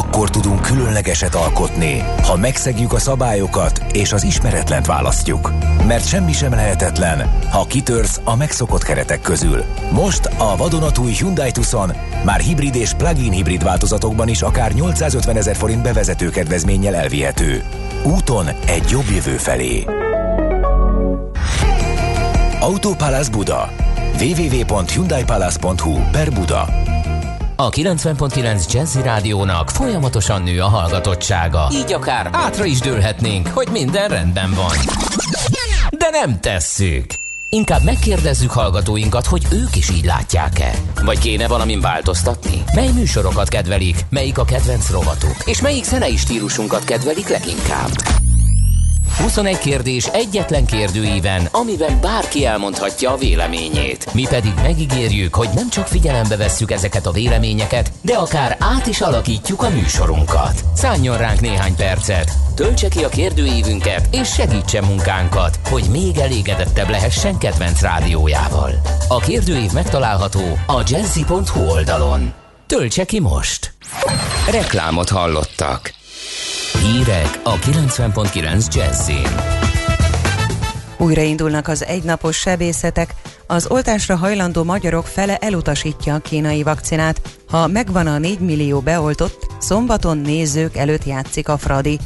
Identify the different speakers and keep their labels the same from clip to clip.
Speaker 1: Akkor tudunk különlegeset alkotni, ha megszegjük a szabályokat és az ismeretlent választjuk. Mert semmi sem lehetetlen, ha kitörsz a megszokott keretek közül. Most a vadonatúj Hyundai Tucson már hibrid és plug-in hibrid változatokban is akár 850 ezer forint bevezető kedvezménnyel elvihető. Úton egy jobb jövő felé. Autopalace Buda. www.hyundaipalace.hu per Buda.
Speaker 2: A 90.9 Jazzy Rádiónak folyamatosan nő a hallgatottsága. Így akár átra is dőlhetnénk, hogy minden rendben van. De nem tesszük. Inkább megkérdezzük hallgatóinkat, hogy ők is így látják-e. Vagy kéne valamin változtatni? Mely műsorokat kedvelik, melyik a kedvenc rovatuk, és melyik zenei stílusunkat kedvelik leginkább? 21 kérdés egyetlen kérdőíven, amiben bárki elmondhatja a véleményét. Mi pedig megígérjük, hogy nem csak figyelembe vesszük ezeket a véleményeket, de akár át is alakítjuk a műsorunkat. Szálljon ránk néhány percet, töltse ki a kérdőívünket, és segítse munkánkat, hogy még elégedettebb lehessen kedvenc rádiójával. A kérdőív megtalálható a jazzy.hu oldalon. Töltse ki most! Reklámot hallottak. Hírek a 90.9 Jazzin.
Speaker 3: Újraindulnak az egynapos sebészetek, az oltásra hajlandó magyarok fele elutasítja a kínai vakcinát. Ha megvan a 4 millió beoltott, szombaton nézők előtt játszik a Fradi.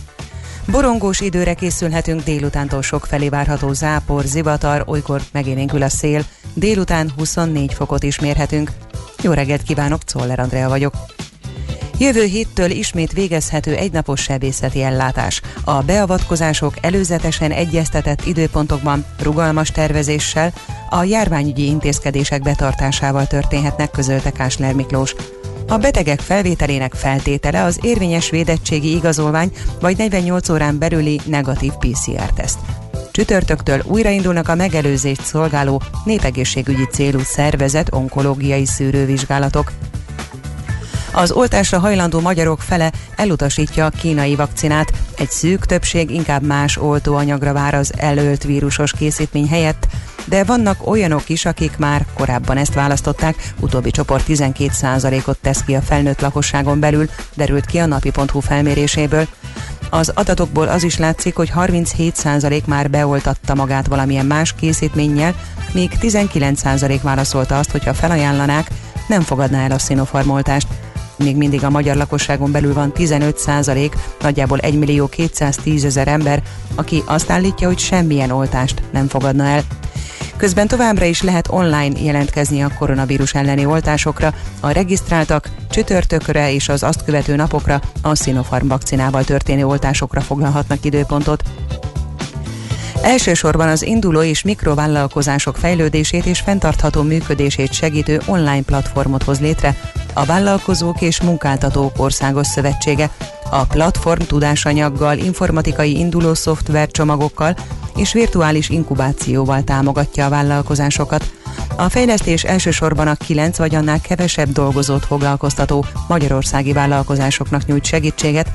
Speaker 3: Borongós időre készülhetünk, délutántól sok felé várható zápor, zivatar, olykor megélénkül a szél. Délután 24 fokot is mérhetünk. Jó reggelt kívánok, Czoller Andrea vagyok. Jövő héttől ismét végezhető egynapos sebészeti ellátás. A beavatkozások előzetesen egyeztetett időpontokban rugalmas tervezéssel, a járványügyi intézkedések betartásával történhetnek, közölte Kásler Miklós. A betegek felvételének feltétele az érvényes védettségi igazolvány vagy 48 órán belüli negatív PCR-teszt. Csütörtöktől újraindulnak a megelőzést szolgáló népegészségügyi célú szervezet onkológiai szűrővizsgálatok. Az oltásra hajlandó magyarok fele elutasítja a kínai vakcinát. Egy szűk többség inkább más oltóanyagra vár az előlt vírusos készítmény helyett, de vannak olyanok is, akik már korábban ezt választották, utóbbi csoport 12%-ot tesz ki a felnőtt lakosságon belül, derült ki a napi.hu felméréséből. Az adatokból az is látszik, hogy 37% már beoltatta magát valamilyen más készítménnyel, míg 19% válaszolta azt, hogyha felajánlanák, nem fogadná el a szinofarmoltást még mindig a magyar lakosságon belül van 15 százalék, nagyjából 1 millió 210 ezer ember, aki azt állítja, hogy semmilyen oltást nem fogadna el. Közben továbbra is lehet online jelentkezni a koronavírus elleni oltásokra. A regisztráltak csütörtökre és az azt követő napokra a Sinopharm vakcinával történő oltásokra foglalhatnak időpontot. Elsősorban az induló és mikrovállalkozások fejlődését és fenntartható működését segítő online platformot hoz létre a Vállalkozók és Munkáltatók Országos Szövetsége. A platform tudásanyaggal, informatikai induló szoftvercsomagokkal és virtuális inkubációval támogatja a vállalkozásokat. A fejlesztés elsősorban a 9 vagy annál kevesebb dolgozót foglalkoztató magyarországi vállalkozásoknak nyújt segítséget,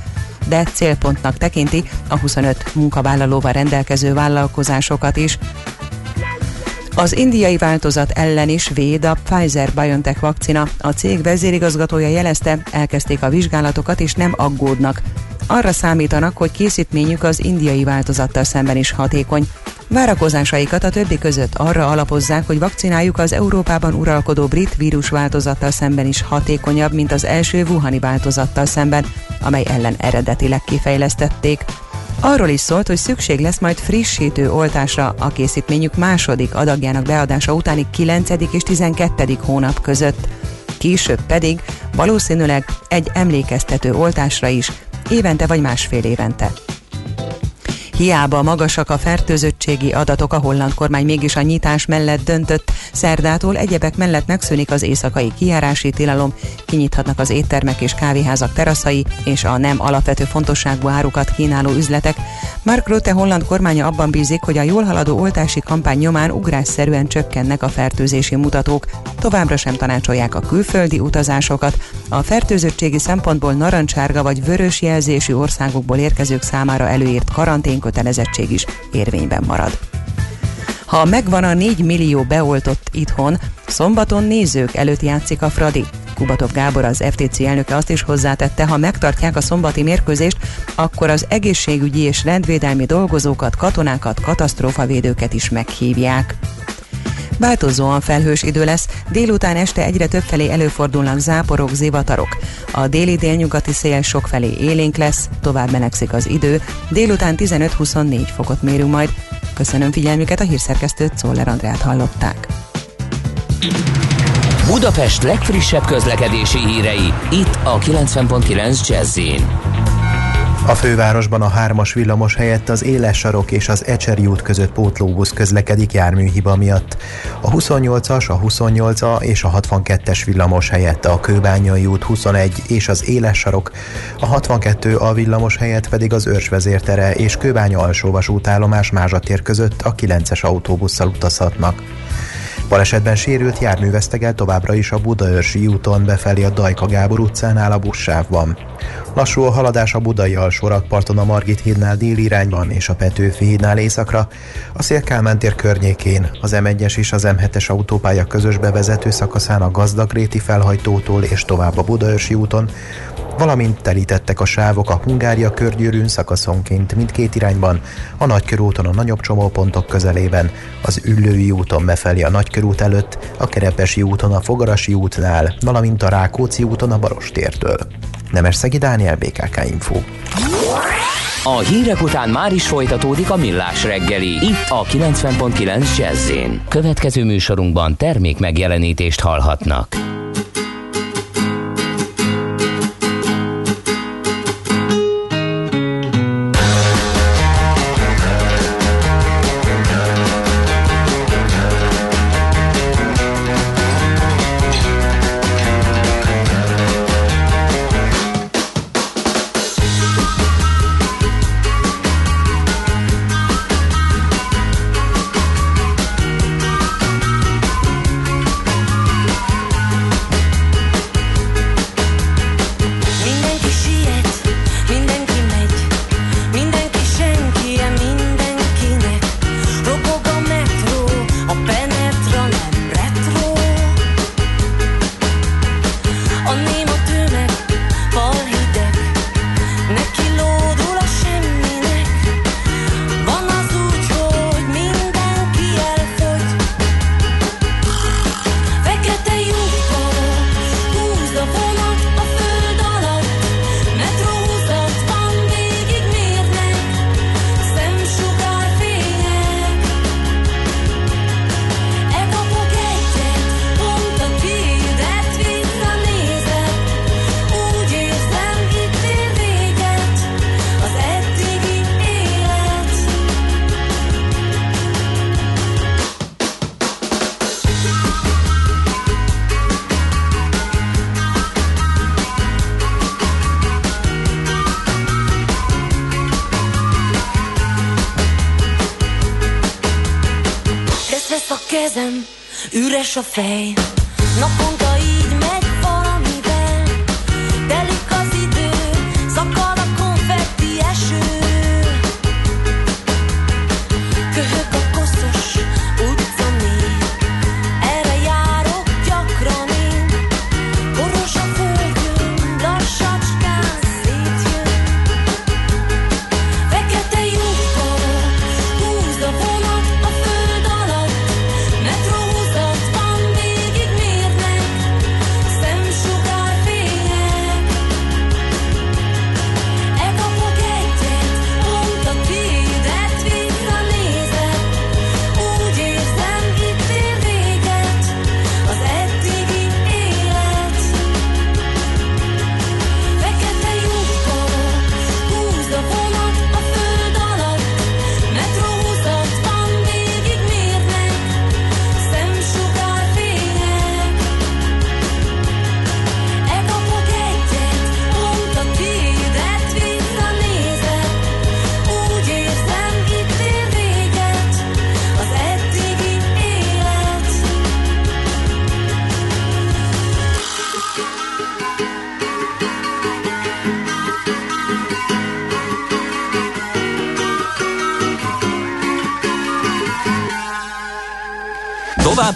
Speaker 3: de célpontnak tekinti a 25 munkavállalóval rendelkező vállalkozásokat is. Az indiai változat ellen is véd a Pfizer-BioNTech vakcina. A cég vezérigazgatója jelezte, elkezdték a vizsgálatokat és nem aggódnak. Arra számítanak, hogy készítményük az indiai változattal szemben is hatékony. Várakozásaikat a többi között arra alapozzák, hogy vakcinájuk az Európában uralkodó brit vírusváltozattal szemben is hatékonyabb, mint az első Wuhani változattal szemben, amely ellen eredetileg kifejlesztették. Arról is szólt, hogy szükség lesz majd frissítő oltásra a készítményük második adagjának beadása utáni 9. és 12. hónap között. Később pedig valószínűleg egy emlékeztető oltásra is, évente vagy másfél évente. Hiába magasak a fertőzöttségi adatok, a holland kormány mégis a nyitás mellett döntött. Szerdától egyebek mellett megszűnik az éjszakai kijárási tilalom, kinyithatnak az éttermek és kávéházak teraszai, és a nem alapvető fontosságú árukat kínáló üzletek. Mark Rutte holland kormánya abban bízik, hogy a jól haladó oltási kampány nyomán ugrásszerűen csökkennek a fertőzési mutatók. Továbbra sem tanácsolják a külföldi utazásokat. A fertőzöttségi szempontból narancsárga vagy vörös jelzésű országokból érkezők számára előírt karantén kötelezettség is érvényben marad. Ha megvan a 4 millió beoltott itthon, szombaton nézők előtt játszik a Fradi. Kubatov Gábor, az FTC elnöke azt is hozzátette, ha megtartják a szombati mérkőzést, akkor az egészségügyi és rendvédelmi dolgozókat, katonákat, katasztrófavédőket is meghívják. Változóan felhős idő lesz, délután este egyre több felé előfordulnak záporok, zivatarok. A déli délnyugati szél sokfelé élénk lesz, tovább melegszik az idő, délután 15-24 fokot mérünk majd. Köszönöm figyelmüket, a hírszerkesztőt Czoller Andrát hallották.
Speaker 2: Budapest legfrissebb közlekedési hírei, itt a 90.9 jazz
Speaker 4: a fővárosban a hármas villamos helyett az Éles sarok és az Ecseri út között pótlóbusz közlekedik járműhiba miatt. A 28-as, a 28A és a 62-es villamos helyett a Kőbányai út 21 és az Éles sarok, a 62 a villamos helyett pedig az Őrsvezértere és Kőbánya alsóvasútállomás Mázsatér között a 9-es autóbusszal utazhatnak. Balesetben sérült jármű vesztegel továbbra is a Budaörsi úton befelé a Dajka Gábor utcánál a buszsávban. Lassú a haladás a budai alsó rakparton a Margit hídnál déli irányban és a Petőfi hídnál északra, a Szélkálmán környékén, az M1-es és az M7-es autópálya közös bevezető szakaszán a Gazdagréti felhajtótól és tovább a Budaörsi úton, valamint telítettek a sávok a Hungária körgyűrűn szakaszonként mindkét irányban, a Nagykörúton a nagyobb csomópontok közelében, az Üllői úton befelé a Nagykörút előtt, a Kerepesi úton a Fogarasi útnál, valamint a Rákóczi úton a Barostértől. Nemes Dániel, BKK Info.
Speaker 2: A hírek után már is folytatódik a millás reggeli, itt a 90.9 jazz Következő műsorunkban termék megjelenítést hallhatnak.
Speaker 5: Üres a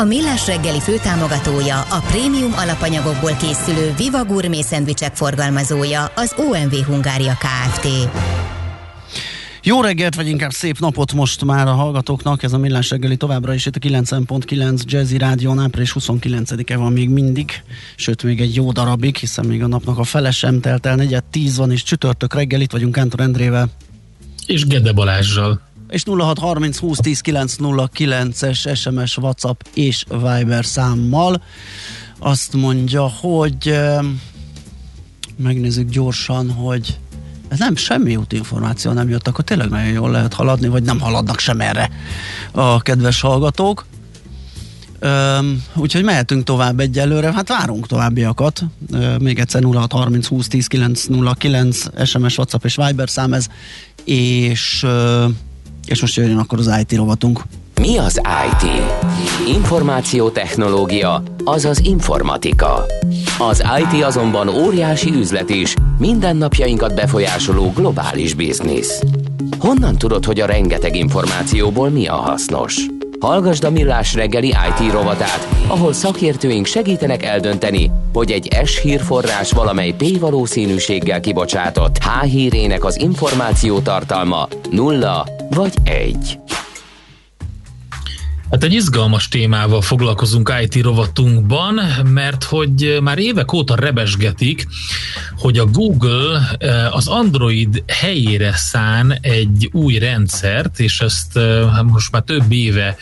Speaker 6: A Millás reggeli főtámogatója, a prémium alapanyagokból készülő Viva Gourmet szendvicsek forgalmazója, az OMV Hungária Kft.
Speaker 7: Jó reggelt, vagy inkább szép napot most már a hallgatóknak. Ez a Millás reggeli továbbra is itt a 9.9 Jazzy Rádió április 29-e van még mindig, sőt még egy jó darabig, hiszen még a napnak a fele sem telt el, negyed tíz van, és csütörtök reggel itt vagyunk Kántor Endrével.
Speaker 8: És Gede Balázsral
Speaker 7: és 0630 2010 909-es SMS, WhatsApp és Viber számmal. Azt mondja, hogy megnézzük gyorsan, hogy ez nem semmi útinformáció nem jött, akkor tényleg nagyon jól lehet haladni, vagy nem haladnak sem erre a kedves hallgatók. Üm, úgyhogy mehetünk tovább egyelőre, hát várunk továbbiakat. Üm, még egyszer 0630 20 10 909 SMS, WhatsApp és Viber szám ez, és üm, és most jöjjön akkor az IT rovatunk.
Speaker 2: Mi az IT? Információtechnológia, azaz informatika. Az IT azonban óriási üzlet is, mindennapjainkat befolyásoló globális biznisz. Honnan tudod, hogy a rengeteg információból mi a hasznos? Hallgasd a Millás reggeli IT rovatát, ahol szakértőink segítenek eldönteni, hogy egy S hírforrás valamely P valószínűséggel kibocsátott H hírének az információ tartalma nulla vagy egy.
Speaker 8: Hát egy izgalmas témával foglalkozunk IT rovatunkban, mert hogy már évek óta rebesgetik, hogy a Google eh, az Android helyére szán egy új rendszert, és ezt eh, most már több éve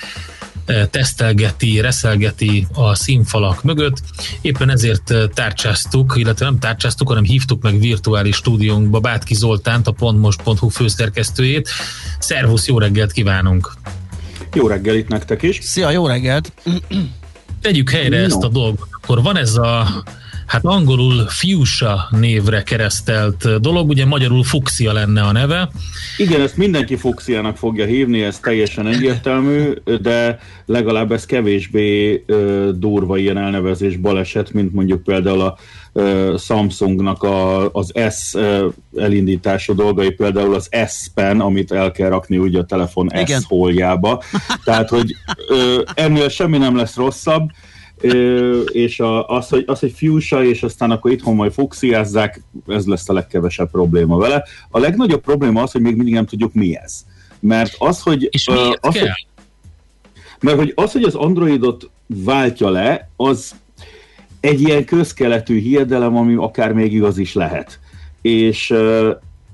Speaker 8: tesztelgeti, reszelgeti a színfalak mögött. Éppen ezért tárcsáztuk, illetve nem tárcsáztuk, hanem hívtuk meg virtuális stúdiónkba Bátki Zoltánt, a pontmost.hu főszerkesztőjét. Szervusz, jó reggelt kívánunk!
Speaker 9: Jó reggelit nektek is.
Speaker 7: Szia, jó reggelt.
Speaker 8: Tegyük helyre no. ezt a dolgot. Akkor van ez a hát angolul Fuchsia névre keresztelt dolog, ugye magyarul Fuxia lenne a neve.
Speaker 9: Igen, ezt mindenki Fuxiának fogja hívni, ez teljesen egyértelmű, de legalább ez kevésbé uh, durva ilyen elnevezés baleset, mint mondjuk például a Samsungnak a, az S elindítású dolgai, például az S Pen, amit el kell rakni ugye a telefon Igen. S holjába. Tehát, hogy ennél semmi nem lesz rosszabb, és a, az, hogy, az, hogy Fuchsia, és aztán akkor itthon majd fuxiázzák, ez lesz a legkevesebb probléma vele. A legnagyobb probléma az, hogy még mindig nem tudjuk mi ez. Mert az, hogy...
Speaker 8: És uh, az, kell? Hogy,
Speaker 9: mert hogy az, hogy az Androidot váltja le, az egy ilyen közkeletű hiedelem, ami akár még igaz is lehet. És,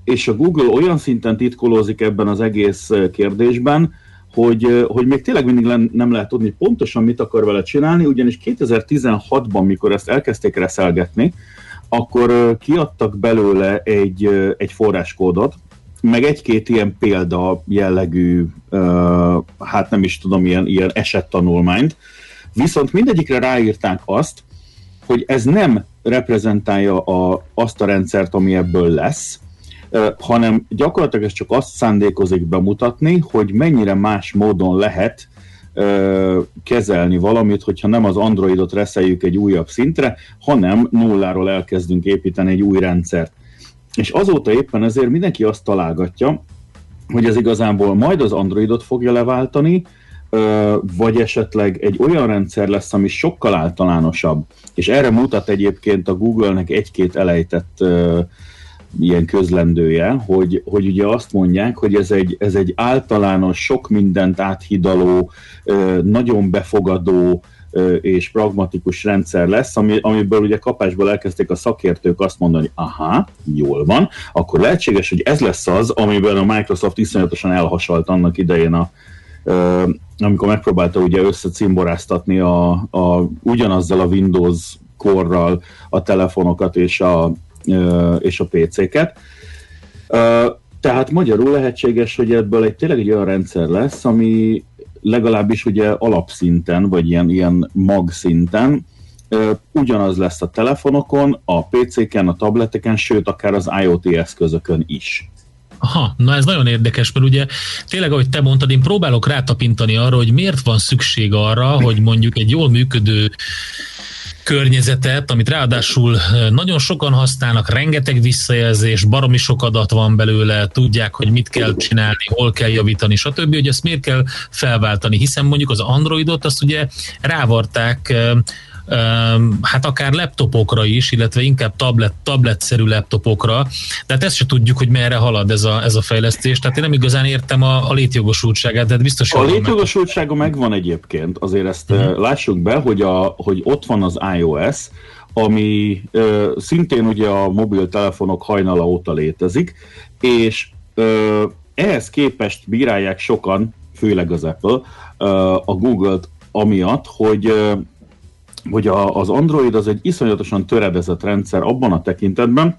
Speaker 9: és a Google olyan szinten titkolózik ebben az egész kérdésben, hogy, hogy még tényleg mindig nem lehet tudni pontosan mit akar vele csinálni, ugyanis 2016-ban, mikor ezt elkezdték reszelgetni, akkor kiadtak belőle egy, egy forráskódot, meg egy-két ilyen példa jellegű, hát nem is tudom, ilyen, ilyen esettanulmányt, viszont mindegyikre ráírták azt, hogy ez nem reprezentálja a, azt a rendszert, ami ebből lesz, hanem gyakorlatilag ez csak azt szándékozik bemutatni, hogy mennyire más módon lehet kezelni valamit, hogyha nem az Androidot reszeljük egy újabb szintre, hanem nulláról elkezdünk építeni egy új rendszert. És azóta éppen ezért mindenki azt találgatja, hogy ez igazából majd az Androidot fogja leváltani, vagy esetleg egy olyan rendszer lesz, ami sokkal általánosabb, és erre mutat egyébként a Google-nek egy-két elejtett ilyen közlendője, hogy, hogy ugye azt mondják, hogy ez egy, ez egy általános, sok mindent áthidaló, nagyon befogadó és pragmatikus rendszer lesz, ami, amiből ugye kapásból elkezdték a szakértők azt mondani, aha, jól van, akkor lehetséges, hogy ez lesz az, amiben a Microsoft iszonyatosan elhasalt annak idején a, amikor megpróbálta ugye összecimboráztatni a, a, ugyanazzal a Windows korral a telefonokat és a, és a PC-ket. Tehát magyarul lehetséges, hogy ebből egy tényleg egy olyan rendszer lesz, ami legalábbis ugye alapszinten, vagy ilyen, ilyen mag szinten ugyanaz lesz a telefonokon, a PC-ken, a tableteken, sőt, akár az IoT eszközökön is.
Speaker 8: Aha, na ez nagyon érdekes, mert ugye tényleg, ahogy te mondtad, én próbálok rátapintani arra, hogy miért van szükség arra, hogy mondjuk egy jól működő környezetet, amit ráadásul nagyon sokan használnak, rengeteg visszajelzés, baromi sok adat van belőle, tudják, hogy mit kell csinálni, hol kell javítani, stb., hogy ezt miért kell felváltani, hiszen mondjuk az Androidot azt ugye rávarták hát akár laptopokra is, illetve inkább tablet, tabletszerű laptopokra, tehát ezt se tudjuk, hogy merre halad ez a, ez a fejlesztés, tehát én nem igazán értem a, a létjogosultságát, tehát biztos,
Speaker 9: A létjogosultsága meg. megvan egyébként, azért ezt uh-huh. lássuk be, hogy, a, hogy ott van az iOS, ami ö, szintén ugye a mobiltelefonok hajnala óta létezik, és ö, ehhez képest bírálják sokan, főleg az Apple, ö, a Google-t amiatt, hogy hogy a, az Android az egy iszonyatosan töredezett rendszer abban a tekintetben,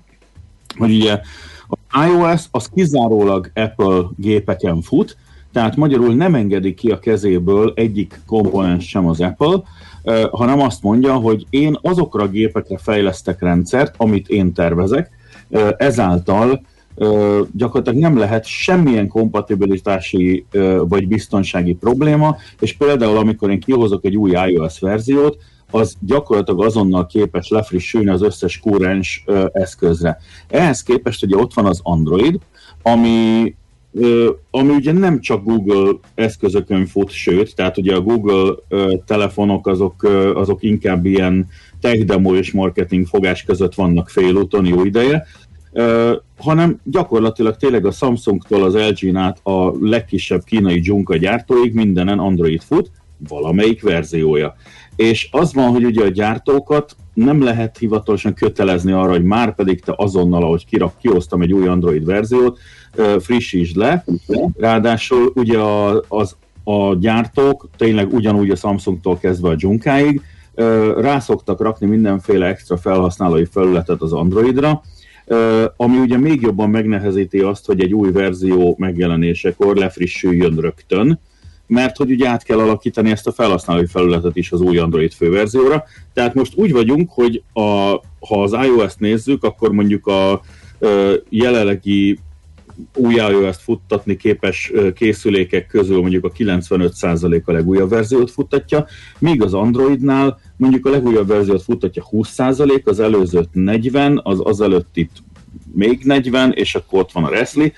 Speaker 9: hogy ugye az iOS az kizárólag Apple gépeken fut, tehát magyarul nem engedi ki a kezéből egyik komponens sem az Apple, hanem azt mondja, hogy én azokra a gépekre fejlesztek rendszert, amit én tervezek, ezáltal gyakorlatilag nem lehet semmilyen kompatibilitási vagy biztonsági probléma, és például amikor én kihozok egy új iOS verziót, az gyakorlatilag azonnal képes lefrissülni az összes kurrens ö, eszközre. Ehhez képest ugye ott van az Android, ami ö, ami ugye nem csak Google eszközökön fut, sőt, tehát ugye a Google ö, telefonok azok, ö, azok inkább ilyen tech demo és marketing fogás között vannak félúton jó ideje, Uh, hanem gyakorlatilag tényleg a Samsungtól az LG-n át a legkisebb kínai dzsunka gyártóig mindenen Android fut, valamelyik verziója. És az van, hogy ugye a gyártókat nem lehet hivatalosan kötelezni arra, hogy már pedig te azonnal, ahogy kirak, kihoztam egy új Android verziót, frissítsd le. Ráadásul ugye a, az, a gyártók tényleg ugyanúgy a Samsungtól kezdve a Junkáig rászoktak rakni mindenféle extra felhasználói felületet az Androidra, ami ugye még jobban megnehezíti azt, hogy egy új verzió megjelenésekor lefrissüljön rögtön, mert hogy ugye át kell alakítani ezt a felhasználói felületet is az új Android főverzióra. Tehát most úgy vagyunk, hogy a, ha az iOS-t nézzük, akkor mondjuk a, a jelenlegi új iOS-t futtatni képes készülékek közül mondjuk a 95% a legújabb verziót futtatja, míg az Androidnál mondjuk a legújabb verziót futtatja 20%, az előzőt 40, az az előtti még 40, és akkor ott van a Resli.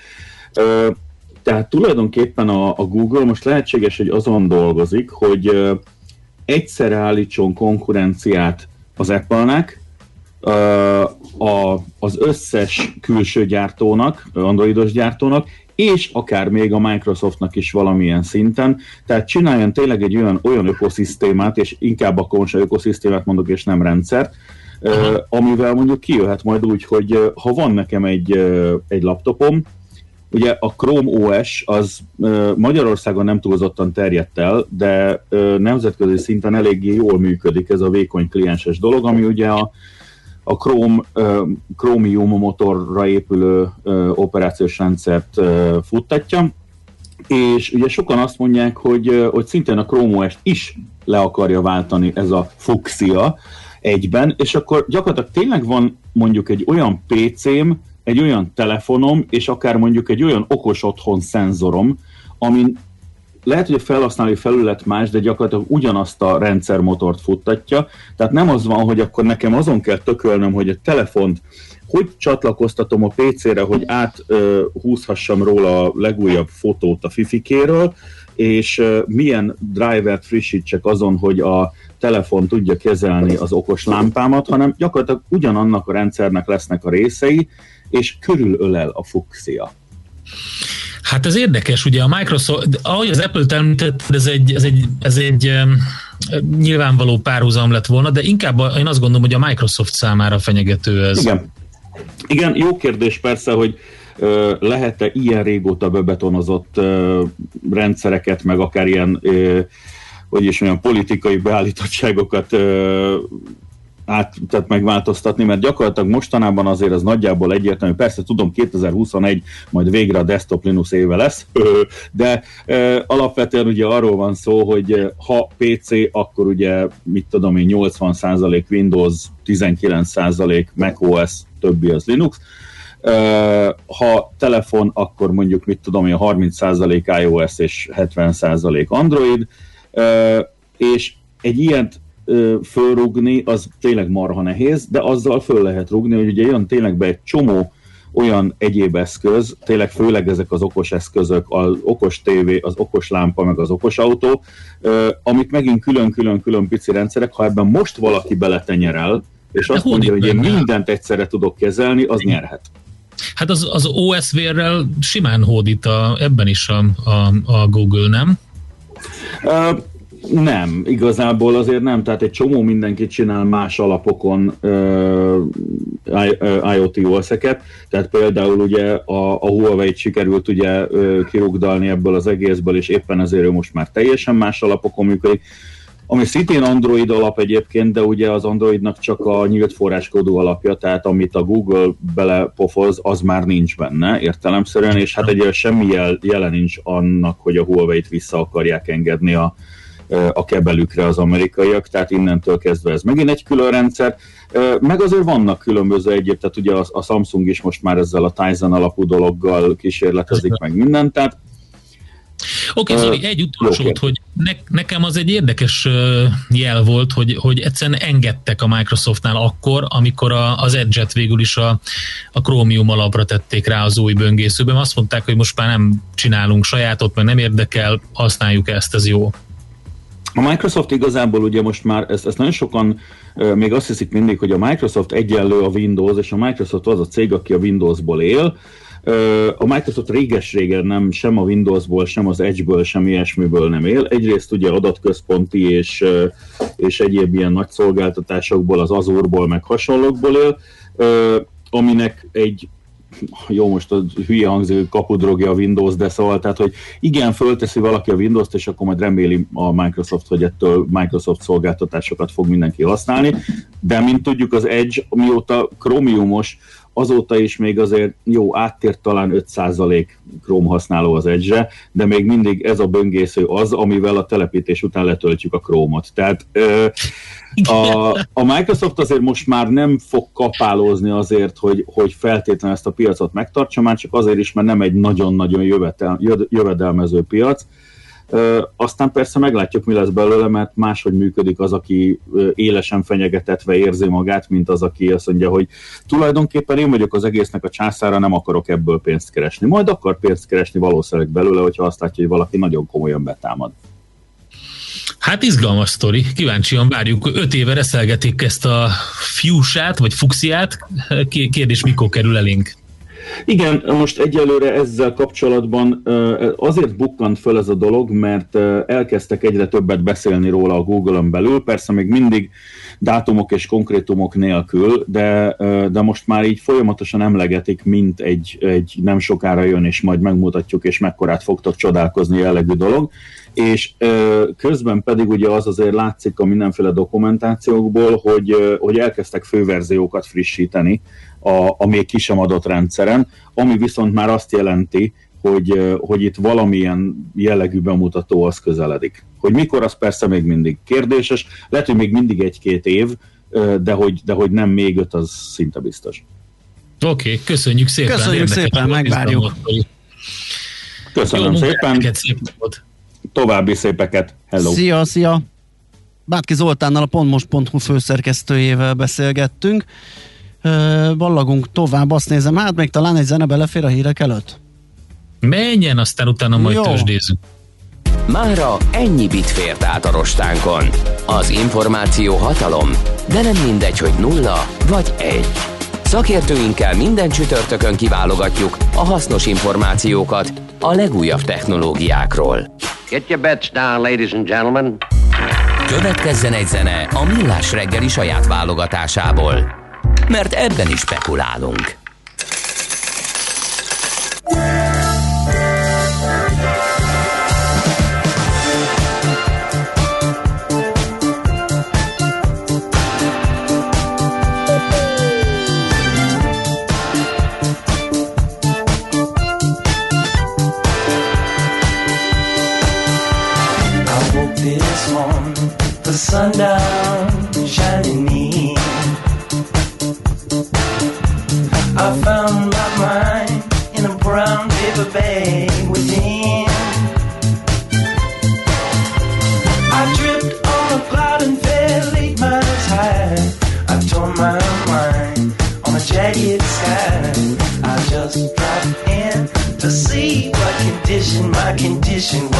Speaker 9: Tehát tulajdonképpen a, a Google most lehetséges, hogy azon dolgozik, hogy egyszerre állítson konkurenciát az Apple-nek, a, az összes külső gyártónak, androidos gyártónak, és akár még a Microsoftnak is valamilyen szinten. Tehát csináljon tényleg egy olyan, olyan ökoszisztémát, és inkább akkor most ökoszisztémát mondok, és nem rendszert, Aha. amivel mondjuk kijöhet majd úgy, hogy ha van nekem egy, egy laptopom, Ugye a Chrome OS az Magyarországon nem túlzottan terjedt el, de nemzetközi szinten eléggé jól működik ez a vékony klienses dolog, ami ugye a, a Chrome, Chromium motorra épülő operációs rendszert futtatja, és ugye sokan azt mondják, hogy, hogy szintén a Chrome OS is le akarja váltani ez a Fuxia egyben, és akkor gyakorlatilag tényleg van mondjuk egy olyan PC-m, egy olyan telefonom, és akár mondjuk egy olyan okos otthon szenzorom, amin lehet, hogy a felhasználói felület más, de gyakorlatilag ugyanazt a rendszermotort futtatja. Tehát nem az van, hogy akkor nekem azon kell tökölnöm, hogy a telefont hogy csatlakoztatom a PC-re, hogy áthúzhassam róla a legújabb fotót a fifikéről, és milyen drivert frissítsek azon, hogy a telefon tudja kezelni az okos lámpámat, hanem gyakorlatilag ugyanannak a rendszernek lesznek a részei, és körülölel a fuxia.
Speaker 8: Hát ez érdekes, ugye a Microsoft, ahogy az Apple-t említett, ez egy, ez egy, ez egy nyilvánvaló párhuzam lett volna, de inkább én azt gondolom, hogy a Microsoft számára fenyegető ez.
Speaker 9: Igen. Igen, jó kérdés persze, hogy lehet-e ilyen régóta bebetonozott rendszereket, meg akár ilyen, hogy is olyan politikai beállítottságokat át, tehát megváltoztatni, mert gyakorlatilag mostanában azért az nagyjából egyértelmű, persze tudom 2021 majd végre a desktop Linux éve lesz, de alapvetően ugye arról van szó, hogy ha PC, akkor ugye mit tudom én 80% Windows, 19% macOS, többi az Linux, ha telefon, akkor mondjuk mit tudom én 30% iOS és 70% Android, és egy ilyet fölrugni, az tényleg marha nehéz, de azzal föl lehet rugni, hogy ugye jön tényleg be egy csomó olyan egyéb eszköz, tényleg főleg ezek az okos eszközök, az okos tévé, az okos lámpa, meg az okos autó, amik megint külön-külön-külön pici rendszerek, ha ebben most valaki beletenyerel, és azt mondja, hogy én mindent egyszerre tudok kezelni, az nyerhet.
Speaker 8: Hát az, az OSV-rel simán hódít a, ebben is a, a, a Google, nem?
Speaker 9: Uh, nem, igazából azért nem, tehát egy csomó mindenkit csinál más alapokon uh, IoT OS-eket, tehát például ugye a, a Huawei-t sikerült ugye uh, kirugdalni ebből az egészből, és éppen ezért ő most már teljesen más alapokon működik. Ami szintén Android alap egyébként, de ugye az Androidnak csak a nyílt forráskódú alapja, tehát amit a Google belepofoz, az már nincs benne értelemszerűen, és hát egy semmi jel, jele nincs annak, hogy a Huawei-t vissza akarják engedni a, a kebelükre az amerikaiak, tehát innentől kezdve ez megint egy külön rendszer. Meg azért vannak különböző egyéb, tehát ugye a, Samsung is most már ezzel a Tizen alapú dologgal kísérletezik meg mindent, tehát
Speaker 8: Oké, okay, Zoli, egy utolsót, hogy ne, nekem az egy érdekes jel volt, hogy, hogy egyszerűen engedtek a Microsoftnál akkor, amikor a, az Edge-et végül is a, a Chromium alapra tették rá az új böngészőben. Azt mondták, hogy most már nem csinálunk sajátot, meg nem érdekel, használjuk ezt, ez jó.
Speaker 9: A Microsoft igazából ugye most már, ezt, ezt nagyon sokan még azt hiszik mindig, hogy a Microsoft egyenlő a Windows, és a Microsoft az a cég, aki a Windowsból él, a Microsoft réges-régen nem sem a Windowsból, sem az Edge-ből, sem ilyesmiből nem él. Egyrészt ugye adatközponti és, és egyéb ilyen nagy szolgáltatásokból, az Azure-ból, meg hasonlókból él, aminek egy jó, most a hülye hangzó kapudrogja a Windows, de szóval, tehát, hogy igen, fölteszi valaki a Windows-t, és akkor majd reméli a Microsoft, hogy ettől Microsoft szolgáltatásokat fog mindenki használni, de mint tudjuk, az Edge, mióta Chromiumos, azóta is még azért jó, áttért talán 5% Chrome használó az edge de még mindig ez a böngésző az, amivel a telepítés után letöltjük a Chrome-ot. Tehát a, a Microsoft azért most már nem fog kapálózni azért, hogy, hogy feltétlenül ezt a piacot megtartsa, már csak azért is, mert nem egy nagyon-nagyon jövedelmező piac, aztán persze meglátjuk, mi lesz belőle, mert máshogy működik az, aki élesen fenyegetetve érzi magát, mint az, aki azt mondja, hogy tulajdonképpen én vagyok az egésznek a császára, nem akarok ebből pénzt keresni. Majd akar pénzt keresni valószínűleg belőle, hogyha azt látja, hogy valaki nagyon komolyan betámad.
Speaker 8: Hát izgalmas sztori, kíváncsian várjuk. Öt éve reszelgetik ezt a fiúsát, vagy fuxiát. Kérdés, mikor kerül elénk?
Speaker 9: Igen, most egyelőre ezzel kapcsolatban azért bukkant föl ez a dolog, mert elkezdtek egyre többet beszélni róla a Google-on belül, persze még mindig dátumok és konkrétumok nélkül, de, de most már így folyamatosan emlegetik, mint egy, egy nem sokára jön, és majd megmutatjuk, és mekkorát fogtok csodálkozni jellegű dolog. És közben pedig ugye az azért látszik a mindenféle dokumentációkból, hogy, hogy elkezdtek főverziókat frissíteni a, a még ki sem adott rendszeren, ami viszont már azt jelenti, hogy, hogy itt valamilyen jellegű bemutató az közeledik. Hogy mikor, az persze még mindig kérdéses, lehet, hogy még mindig egy-két év, de hogy, de hogy nem még öt, az szinte biztos.
Speaker 8: Oké, okay, köszönjük szépen.
Speaker 7: Köszönjük szépen, megvárjuk.
Speaker 9: Köszönöm Jó, szépen. Szép További szépeket. Hello.
Speaker 7: Szia, szia. Bátki Zoltánnal a pontmos.hu főszerkesztőjével beszélgettünk. Ballagunk tovább, azt nézem, hát még talán egy zene belefér a hírek előtt.
Speaker 8: Menjen, aztán utána majd Jó. tőzsdézzük.
Speaker 2: Mára ennyi bit fért át a rostánkon. Az információ hatalom, de nem mindegy, hogy nulla vagy egy. Szakértőinkkel minden csütörtökön kiválogatjuk a hasznos információkat a legújabb technológiákról.
Speaker 10: Get your bets down, ladies and gentlemen.
Speaker 2: Következzen egy zene a Millás reggeli saját válogatásából, mert ebben is spekulálunk.
Speaker 11: sundown mission.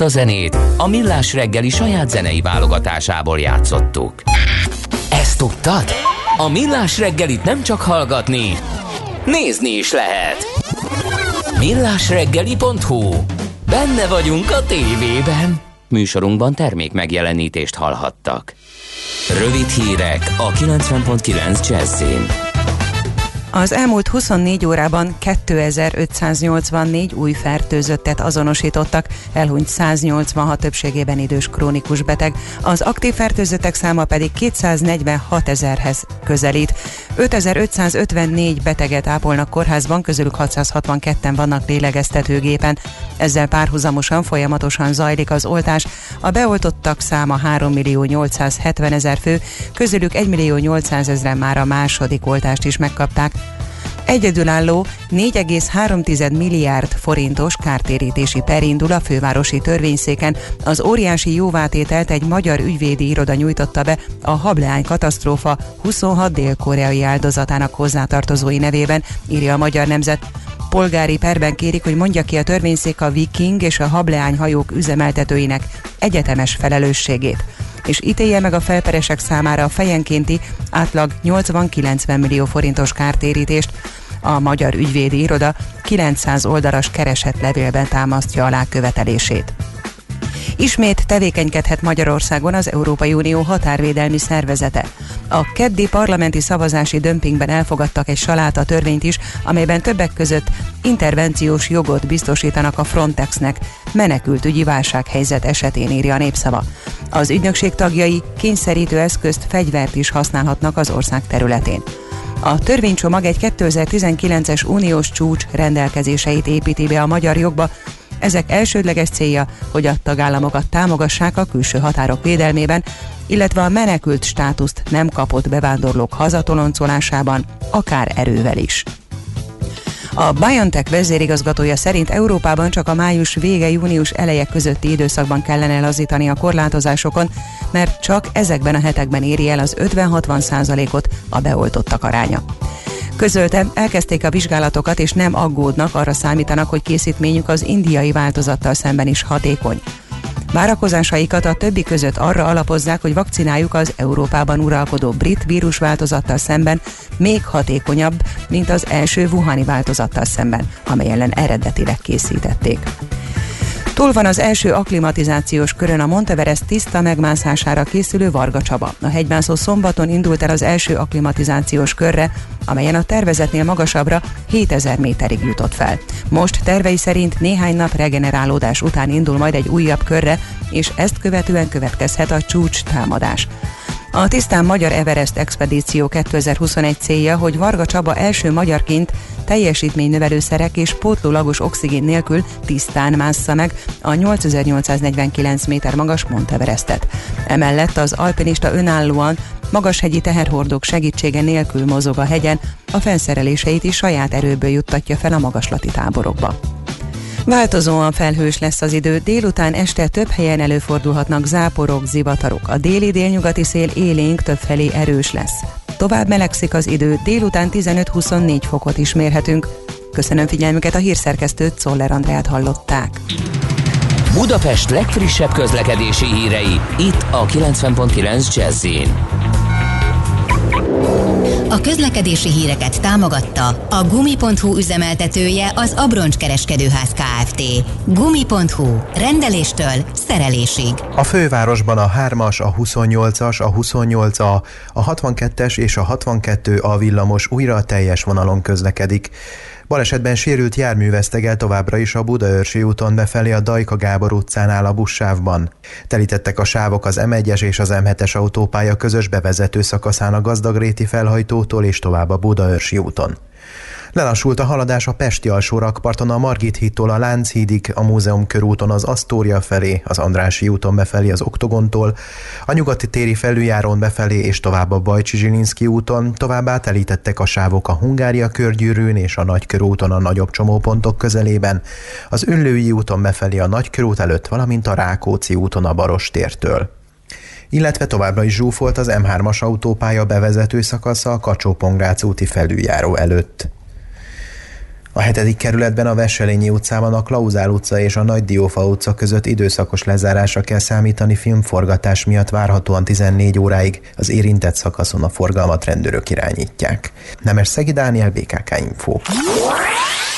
Speaker 2: Ezt a zenét a Millás reggeli saját zenei válogatásából játszottuk. Ezt tudtad? A Millás reggelit nem csak hallgatni, nézni is lehet. Millásreggeli.hu Benne vagyunk a tévében. Műsorunkban termék megjelenítést hallhattak. Rövid hírek a 90.9 Jazzin.
Speaker 3: Az elmúlt 24 órában 2584 új fertőzöttet azonosítottak, elhunyt 186 többségében idős krónikus beteg, az aktív fertőzöttek száma pedig 246 ezerhez közelít. 5554 beteget ápolnak kórházban, közülük 662-en vannak lélegeztetőgépen. Ezzel párhuzamosan folyamatosan zajlik az oltás. A beoltottak száma 3 millió 870 ezer fő, közülük 1 millió 800 ezeren már a második oltást is megkapták. Egyedülálló 4,3 milliárd forintos kártérítési per indul a fővárosi törvényszéken. Az óriási jóvátételt egy magyar ügyvédi iroda nyújtotta be a hableány katasztrófa 26 dél-koreai áldozatának hozzátartozói nevében, írja a Magyar Nemzet. Polgári perben kérik, hogy mondja ki a törvényszék a Viking és a Hableány hajók üzemeltetőinek egyetemes felelősségét és ítélje meg a felperesek számára a fejenkénti átlag 80-90 millió forintos kártérítést. A Magyar Ügyvédi Iroda 900 oldalas keresett levélben támasztja alá követelését. Ismét tevékenykedhet Magyarországon az Európai Unió határvédelmi szervezete. A keddi parlamenti szavazási dömpingben elfogadtak egy saláta törvényt is, amelyben többek között intervenciós jogot biztosítanak a Frontexnek menekültügyi válsághelyzet esetén írja a népszava. Az ügynökség tagjai kényszerítő eszközt, fegyvert is használhatnak az ország területén. A törvénycsomag egy 2019-es uniós csúcs rendelkezéseit építi be a magyar jogba, ezek elsődleges célja, hogy a tagállamokat támogassák a külső határok védelmében, illetve a menekült státuszt nem kapott bevándorlók hazatoloncolásában, akár erővel is. A BioNTech vezérigazgatója szerint Európában csak a május vége június eleje közötti időszakban kellene lazítani a korlátozásokon, mert csak ezekben a hetekben éri el az 50-60 százalékot a beoltottak aránya. Közölte, elkezdték a vizsgálatokat és nem aggódnak, arra számítanak, hogy készítményük az indiai változattal szemben is hatékony. Várakozásaikat a többi között arra alapozzák, hogy vakcinájuk az Európában uralkodó brit vírusváltozattal szemben még hatékonyabb, mint az első Wuhani változattal szemben, amely ellen eredetileg készítették. Túl van az első akklimatizációs körön a Monteverest tiszta megmászására készülő Varga Csaba. A hegymászó szombaton indult el az első akklimatizációs körre, amelyen a tervezetnél magasabbra 7000 méterig jutott fel. Most tervei szerint néhány nap regenerálódás után indul majd egy újabb körre, és ezt követően következhet a csúcs támadás. A Tisztán Magyar Everest Expedíció 2021 célja, hogy Varga Csaba első magyarként teljesítménynövelőszerek és pótlólagos oxigén nélkül tisztán mássza meg a 8849 méter magas Monteverestet. Emellett az alpinista önállóan magashegyi teherhordók segítsége nélkül mozog a hegyen, a felszereléseit is saját erőből juttatja fel a magaslati táborokba. Változóan felhős lesz az idő, délután este több helyen előfordulhatnak záporok, zivatarok. A déli délnyugati szél élénk többfelé erős lesz. Tovább melegszik az idő, délután 15-24 fokot is mérhetünk. Köszönöm figyelmüket, a hírszerkesztőt Szoller Andrát hallották.
Speaker 2: Budapest legfrissebb közlekedési hírei, itt a 90.9 jazz
Speaker 6: a közlekedési híreket támogatta a Gumi.hu üzemeltetője az Abroncs Kereskedőház Kft. Gumi.hu. Rendeléstől szerelésig.
Speaker 4: A fővárosban a 3-as, a 28-as, a 28A, a 62-es és a 62 a villamos újra a teljes vonalon közlekedik. Balesetben sérült jármű vesztegel továbbra is a Budaörsi úton befelé a Dajka Gábor utcánál a buszsávban. Telítettek a sávok az M1-es és az M7-es autópálya közös bevezető szakaszán a Gazdagréti felhajtótól és tovább a Budaörsi úton. Lelassult a haladás a Pesti alsó rakparton a Margit hídtól a Lánchídig, a Múzeum körúton az Asztória felé, az Andrási úton befelé az Oktogontól, a nyugati téri felüljárón befelé és tovább a Bajcsi Zsilinszki úton, továbbá telítettek a sávok a Hungária körgyűrűn és a Nagykörúton a nagyobb csomópontok közelében, az Üllői úton befelé a Nagykörút előtt, valamint a Rákóczi úton a Barostértől illetve továbbra is zsúfolt az M3-as autópálya bevezető szakasza a kacsó úti felüljáró előtt. A hetedik kerületben a Veselényi utcában a Klauzál utca és a Nagy Diófa utca között időszakos lezárásra kell számítani filmforgatás miatt várhatóan 14 óráig az érintett szakaszon a forgalmat rendőrök irányítják. Nemes Szegi Dániel, BKK Info.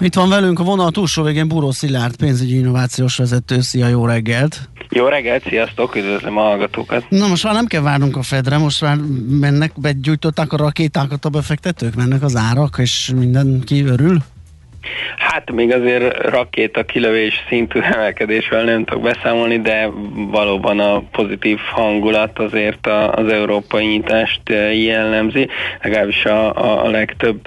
Speaker 7: Itt van velünk a vonal túlsó végén Buró Szilárd, pénzügyi innovációs vezető. Szia, jó reggelt!
Speaker 12: Jó reggelt, sziasztok, üdvözlöm a hallgatókat.
Speaker 7: Na most már nem kell várnunk a Fedre, most már mennek, begyújtották a rakétákat a befektetők, mennek az árak, és mindenki örül?
Speaker 12: Hát még azért rakéta kilövés szintű emelkedésről nem tudok beszámolni, de valóban a pozitív hangulat azért az európai nyitást jellemzi, legalábbis a, a legtöbb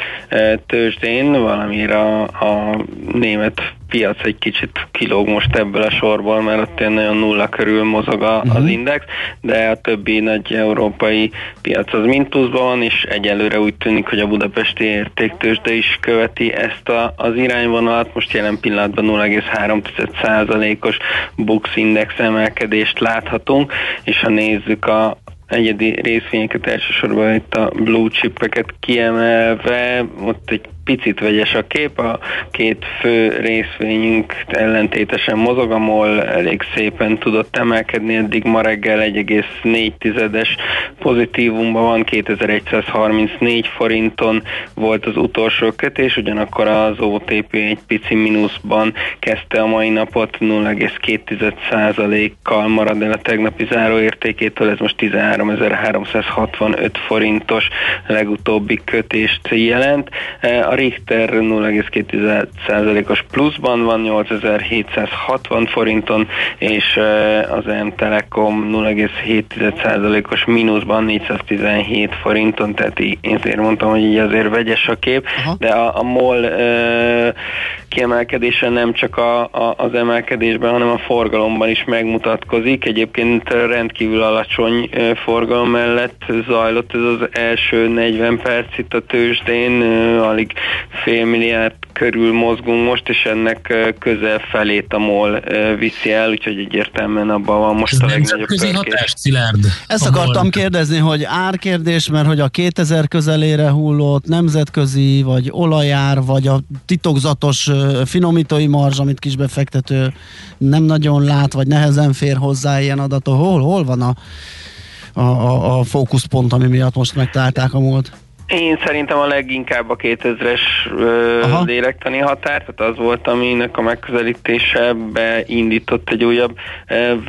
Speaker 12: tőzsdén, valamire a, a német piac egy kicsit kilóg most ebből a sorból, mert ott ilyen nagyon nulla körül mozog a, uh-huh. az index, de a többi nagy európai piac az mind pluszban van, és egyelőre úgy tűnik, hogy a budapesti értéktősde is követi ezt a, az irányvonalat. Most jelen pillanatban 0,3%-os Bux Index emelkedést láthatunk, és ha nézzük a, egyedi részvényeket, elsősorban itt a blue chipeket kiemelve, ott egy picit vegyes a kép, a két fő részvényünk ellentétesen mozog, a MOL elég szépen tudott emelkedni, eddig ma reggel 1,4-es pozitívumban van, 2134 forinton volt az utolsó kötés, ugyanakkor az OTP egy pici mínuszban kezdte a mai napot, 0,2%-kal marad el a tegnapi záróértékétől, ez most 13.365 forintos legutóbbi kötést jelent. A Richter 0,2%-os pluszban van 8760 forinton, és az M Telekom 0,7%-os mínuszban 417 forinton, tehát ezért mondtam, hogy így azért vegyes a kép, Aha. de a, a MOL kiemelkedése nem csak a, a, az emelkedésben, hanem a forgalomban is megmutatkozik. Egyébként rendkívül alacsony forgalom mellett zajlott ez az első 40 perc itt a tőzsdén, alig fél milliárd körül mozgunk most, és ennek közel felét a MOL viszi el, úgyhogy egyértelműen abban van most ez a legnagyobb
Speaker 8: hatás, Szilárd.
Speaker 7: Ezt akartam kérdezni, hogy árkérdés, mert hogy a 2000 közelére hullott nemzetközi, vagy olajár, vagy a titokzatos finomítói marzs, amit kisbefektető nem nagyon lát, vagy nehezen fér hozzá ilyen adatok. Hol, hol van a, a, a, a fókuszpont, ami miatt most megtalálták a múlt?
Speaker 12: Én szerintem a leginkább a 2000-es lélektani határ, tehát az volt, aminek a megközelítése beindított egy újabb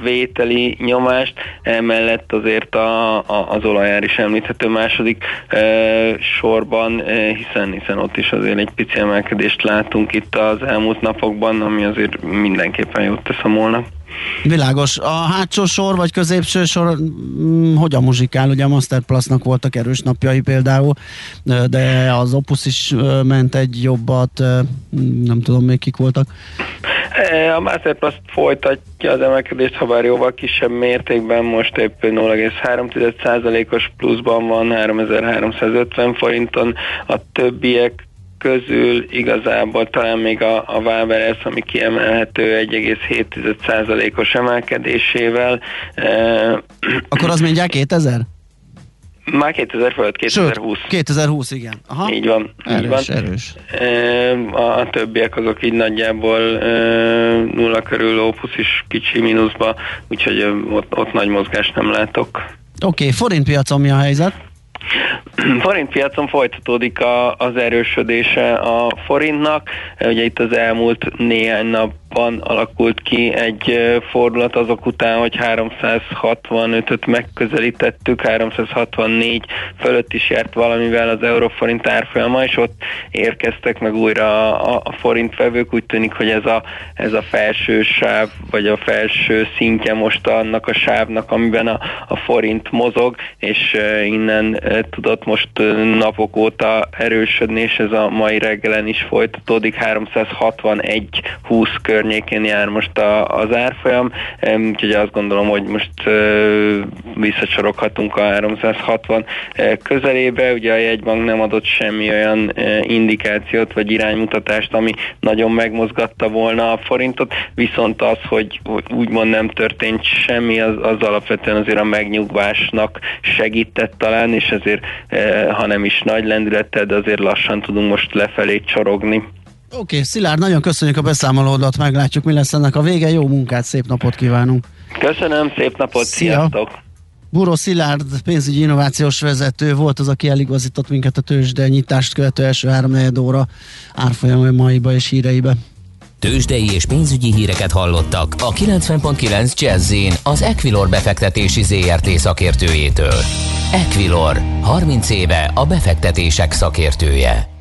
Speaker 12: vételi nyomást, emellett azért a, a, az olajár is említhető második sorban, hiszen, hiszen ott is azért egy pici emelkedést látunk itt az elmúlt napokban, ami azért mindenképpen jót tesz a molnak.
Speaker 7: Világos. A hátsó sor vagy középső sor hm, hogyan muzsikál? Ugye a Masterplusnak voltak erős napjai például, de az Opus is ment egy jobbat, nem tudom még kik voltak.
Speaker 12: A Masterplus folytatja az emelkedést, ha bár jóval kisebb mértékben, most épp 0,3%-os pluszban van, 3350 forinton, a többiek közül igazából talán még a, a Waberers, ami kiemelhető 1,7%-os emelkedésével.
Speaker 7: Akkor az mindjárt 2000?
Speaker 12: Már 2000 fölött, 2020.
Speaker 7: Sőt, 2020, igen.
Speaker 12: Aha. Így van.
Speaker 7: Erős,
Speaker 12: így van.
Speaker 7: erős.
Speaker 12: A, a többiek azok így nagyjából nulla körül, Opus is kicsi mínuszba, úgyhogy ott, ott nagy mozgást nem látok.
Speaker 7: Oké, okay, forintpiacon mi a helyzet?
Speaker 12: Forintpiacon folytatódik a, az erősödése a forintnak. Ugye itt az elmúlt néhány nap van alakult ki egy fordulat azok után, hogy 365-öt megközelítettük, 364 fölött is járt valamivel az euróforint árfolyama, és ott érkeztek meg újra a, a forintfevők. Úgy tűnik, hogy ez a, ez a felső sáv, vagy a felső szintje most annak a sávnak, amiben a, a forint mozog, és innen tudott most napok óta erősödni, és ez a mai reggelen is folytatódik, 361 20 kör környékén jár most a, az árfolyam, úgyhogy azt gondolom, hogy most visszacsoroghatunk a 360 közelébe. Ugye a jegybank nem adott semmi olyan indikációt vagy iránymutatást, ami nagyon megmozgatta volna a forintot, viszont az, hogy úgymond nem történt semmi, az, az alapvetően azért a megnyugvásnak segített talán, és ezért, ha nem is nagy lendülettel, de azért lassan tudunk most lefelé csorogni.
Speaker 7: Oké, okay, Szilárd, nagyon köszönjük a beszámolódat, meglátjuk, mi lesz ennek a vége. Jó munkát, szép napot kívánunk!
Speaker 12: Köszönöm, szép napot, Szia. sziasztok!
Speaker 7: Buró Szilárd, pénzügyi innovációs vezető volt az, aki eligazított minket a tőzsde nyitást követő első három óra árfolyam maiba és híreibe.
Speaker 2: Tőzsdei és pénzügyi híreket hallottak a 90.9 jazz az Equilor befektetési ZRT szakértőjétől. Equilor, 30 éve a befektetések szakértője.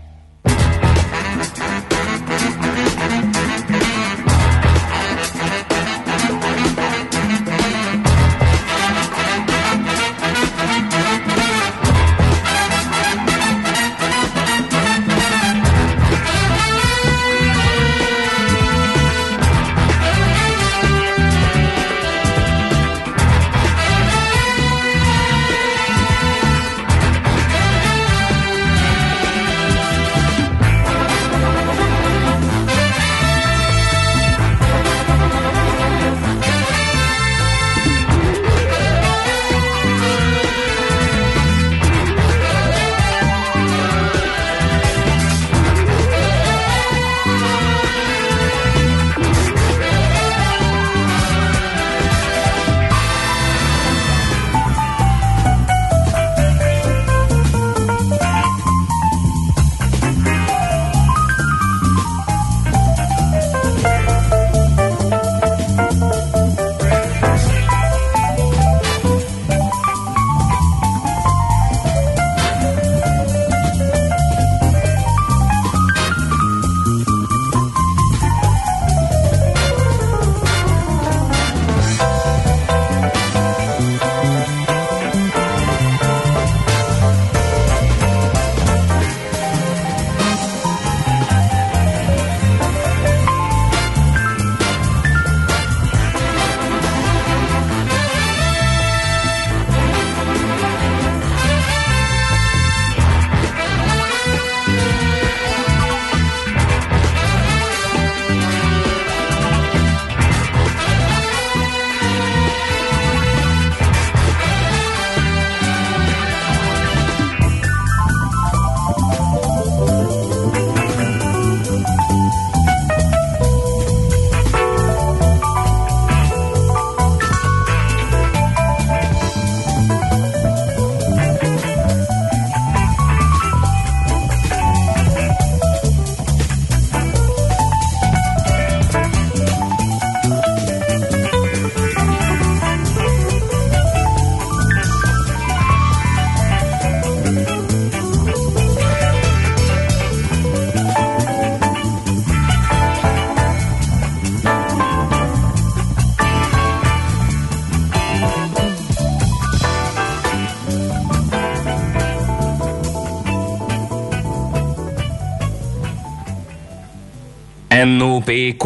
Speaker 2: NOPQ,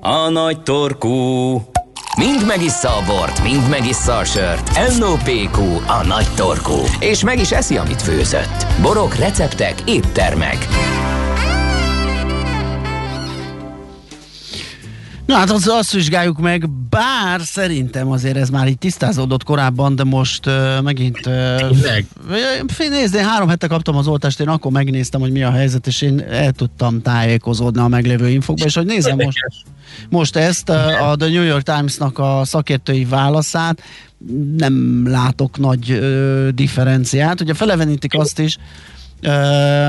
Speaker 2: a nagy torkú. Mind megissza a bort, mind megissza a sört. NOPQ, a nagy torkú. És meg is eszi, amit főzött. Borok, receptek, éttermek.
Speaker 7: Na hát azt, azt vizsgáljuk meg, bár szerintem azért ez már így tisztázódott korábban, de most uh, megint... Uh, nézd, én három hete kaptam az oltást, én akkor megnéztem, hogy mi a helyzet, és én el tudtam tájékozódni a meglévő infokba, és hogy nézem most, most ezt, uh, a The New York Times-nak a szakértői válaszát, nem látok nagy uh, differenciát. Ugye felevenítik azt is,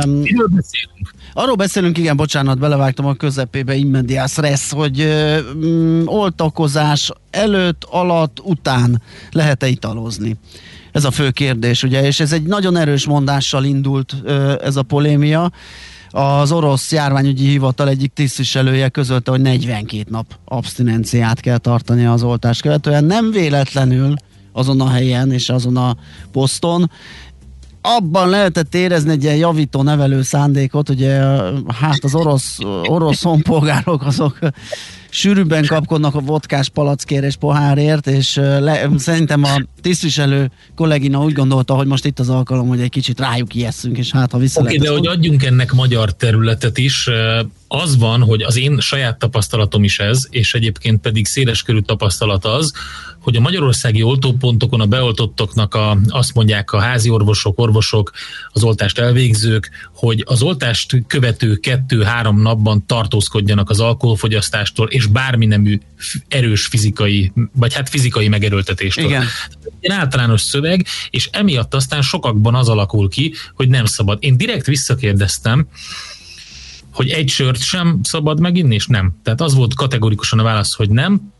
Speaker 8: Miről beszélünk?
Speaker 7: Arról beszélünk, igen, bocsánat, belevágtam a közepébe immendiász resz, hogy mm, oltakozás előtt, alatt, után lehet-e italozni? Ez a fő kérdés, ugye, és ez egy nagyon erős mondással indult ez a polémia. Az orosz járványügyi hivatal egyik tisztviselője közölte, hogy 42 nap abstinenciát kell tartani az oltás követően. Nem véletlenül azon a helyen és azon a poszton abban lehetett érezni egy ilyen javító nevelő szándékot, ugye hát az orosz, orosz honpolgárok azok sűrűbben kapkodnak a vodkás palackért és pohárért, és le, szerintem a tisztviselő kollégina úgy gondolta, hogy most itt az alkalom, hogy egy kicsit rájuk ijesszünk, és hát ha vissza
Speaker 8: Oké, okay, de hogy adjunk ennek magyar területet is, az van, hogy az én saját tapasztalatom is ez, és egyébként pedig széleskörű tapasztalat az, hogy a magyarországi oltópontokon a beoltottoknak a, azt mondják a házi orvosok, orvosok, az oltást elvégzők, hogy az oltást követő kettő-három napban tartózkodjanak az alkoholfogyasztástól, és bármi nemű erős fizikai, vagy hát fizikai megerőltetéstől.
Speaker 7: Igen.
Speaker 8: Egy általános szöveg, és emiatt aztán sokakban az alakul ki, hogy nem szabad. Én direkt visszakérdeztem, hogy egy sört sem szabad meginni, és nem. Tehát az volt kategorikusan a válasz, hogy nem.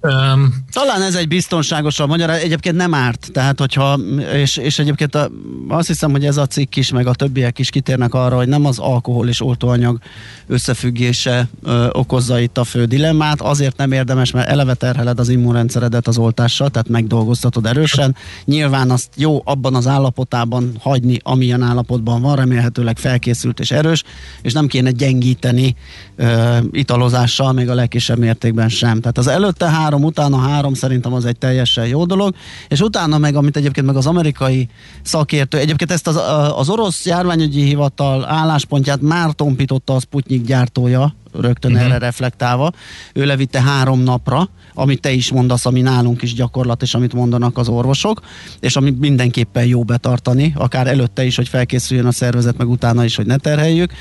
Speaker 7: Um, Talán ez egy biztonságosabb magyar, egyébként nem árt, tehát hogyha, és, és egyébként a, azt hiszem, hogy ez a cikk is, meg a többiek is kitérnek arra, hogy nem az alkohol és oltóanyag összefüggése ö, okozza itt a fő dilemmát, azért nem érdemes, mert eleve terheled az immunrendszeredet az oltással, tehát megdolgoztatod erősen. Nyilván azt jó abban az állapotában hagyni, amilyen állapotban van, remélhetőleg felkészült és erős, és nem kéne gyengíteni ö, italozással, még a legkisebb mértékben sem. Tehát az előtte három, utána három szerintem az egy teljesen jó dolog, és utána meg, amit egyébként meg az amerikai szakértő, egyébként ezt az, az orosz járványügyi hivatal álláspontját már tompította a Sputnik gyártója, rögtön uh-huh. erre reflektálva. Ő levitte három napra, amit te is mondasz, ami nálunk is gyakorlat, és amit mondanak az orvosok, és ami mindenképpen jó betartani, akár előtte is, hogy felkészüljön a szervezet, meg utána is, hogy ne terheljük.